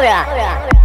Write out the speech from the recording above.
对呀